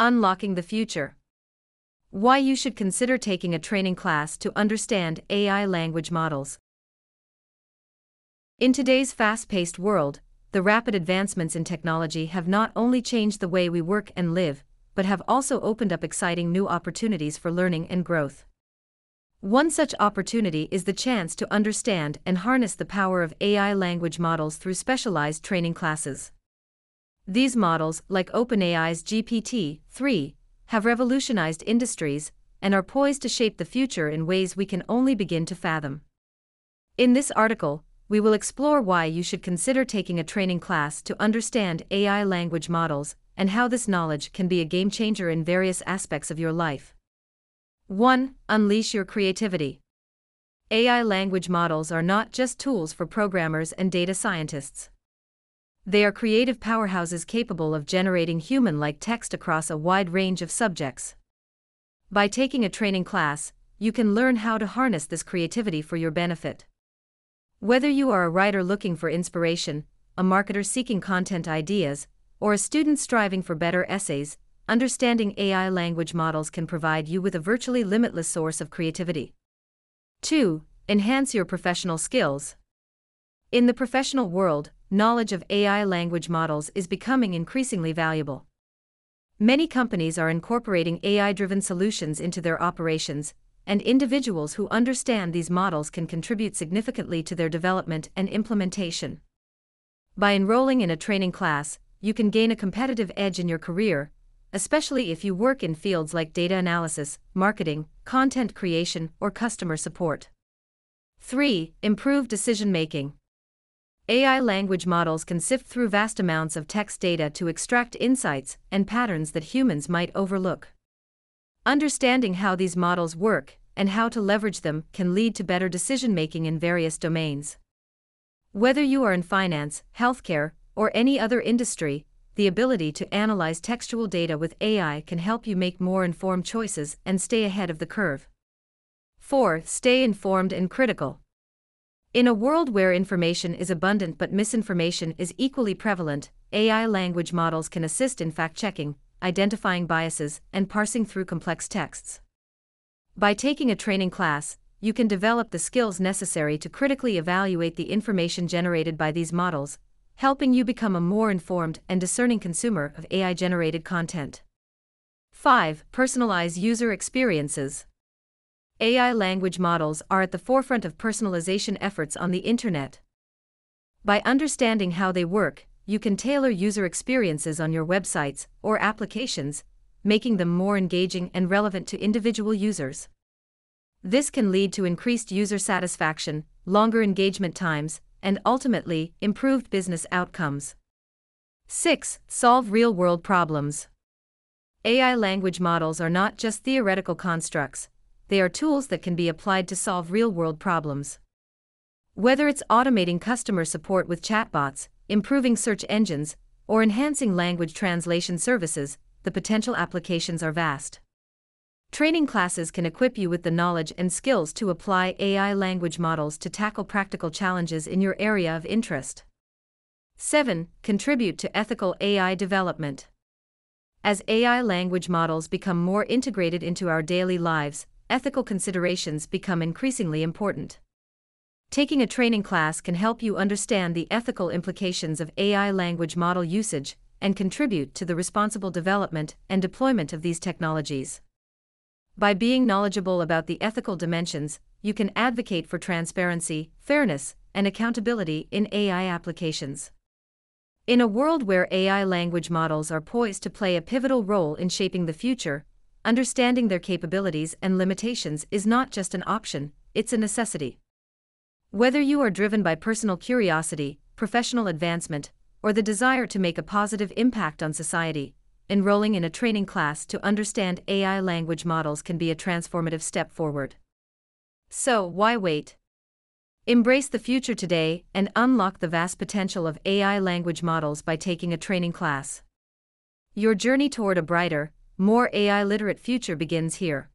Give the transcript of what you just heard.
Unlocking the Future. Why you should consider taking a training class to understand AI language models. In today's fast paced world, the rapid advancements in technology have not only changed the way we work and live, but have also opened up exciting new opportunities for learning and growth. One such opportunity is the chance to understand and harness the power of AI language models through specialized training classes. These models, like OpenAI's GPT 3, have revolutionized industries and are poised to shape the future in ways we can only begin to fathom. In this article, we will explore why you should consider taking a training class to understand AI language models and how this knowledge can be a game changer in various aspects of your life. 1. Unleash your creativity. AI language models are not just tools for programmers and data scientists. They are creative powerhouses capable of generating human like text across a wide range of subjects. By taking a training class, you can learn how to harness this creativity for your benefit. Whether you are a writer looking for inspiration, a marketer seeking content ideas, or a student striving for better essays, understanding AI language models can provide you with a virtually limitless source of creativity. 2. Enhance your professional skills. In the professional world, knowledge of AI language models is becoming increasingly valuable. Many companies are incorporating AI driven solutions into their operations, and individuals who understand these models can contribute significantly to their development and implementation. By enrolling in a training class, you can gain a competitive edge in your career, especially if you work in fields like data analysis, marketing, content creation, or customer support. 3. Improve decision making. AI language models can sift through vast amounts of text data to extract insights and patterns that humans might overlook. Understanding how these models work and how to leverage them can lead to better decision making in various domains. Whether you are in finance, healthcare, or any other industry, the ability to analyze textual data with AI can help you make more informed choices and stay ahead of the curve. 4. Stay informed and critical. In a world where information is abundant but misinformation is equally prevalent, AI language models can assist in fact checking, identifying biases, and parsing through complex texts. By taking a training class, you can develop the skills necessary to critically evaluate the information generated by these models, helping you become a more informed and discerning consumer of AI generated content. 5. Personalize user experiences. AI language models are at the forefront of personalization efforts on the internet. By understanding how they work, you can tailor user experiences on your websites or applications, making them more engaging and relevant to individual users. This can lead to increased user satisfaction, longer engagement times, and ultimately, improved business outcomes. 6. Solve real world problems. AI language models are not just theoretical constructs, they are tools that can be applied to solve real world problems. Whether it's automating customer support with chatbots, improving search engines, or enhancing language translation services, the potential applications are vast. Training classes can equip you with the knowledge and skills to apply AI language models to tackle practical challenges in your area of interest. 7. Contribute to ethical AI development. As AI language models become more integrated into our daily lives, ethical considerations become increasingly important. Taking a training class can help you understand the ethical implications of AI language model usage and contribute to the responsible development and deployment of these technologies. By being knowledgeable about the ethical dimensions, you can advocate for transparency, fairness, and accountability in AI applications. In a world where AI language models are poised to play a pivotal role in shaping the future, understanding their capabilities and limitations is not just an option, it's a necessity. Whether you are driven by personal curiosity, professional advancement, or the desire to make a positive impact on society, enrolling in a training class to understand AI language models can be a transformative step forward. So, why wait? Embrace the future today and unlock the vast potential of AI language models by taking a training class. Your journey toward a brighter, more AI literate future begins here.